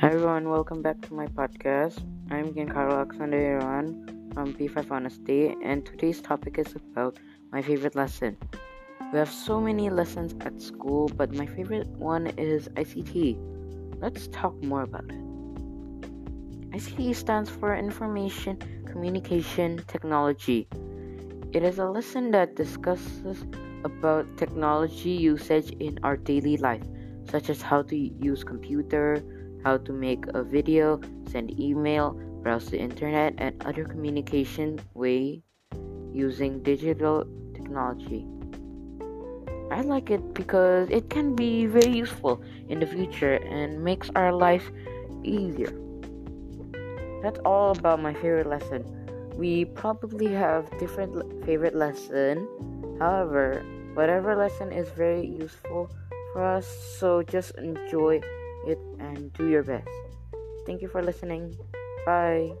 Hi everyone, welcome back to my podcast. I'm Giancarlo Alexander Iran from P5 Honesty, and today's topic is about my favorite lesson. We have so many lessons at school, but my favorite one is ICT. Let's talk more about it. ICT stands for Information Communication Technology. It is a lesson that discusses about technology usage in our daily life, such as how to use computer, how to make a video, send email, browse the internet, and other communication way using digital technology. I like it because it can be very useful in the future and makes our life easier. That's all about my favorite lesson. We probably have different favorite lesson. However, whatever lesson is very useful for us, so just enjoy it and do your best. Thank you for listening. Bye.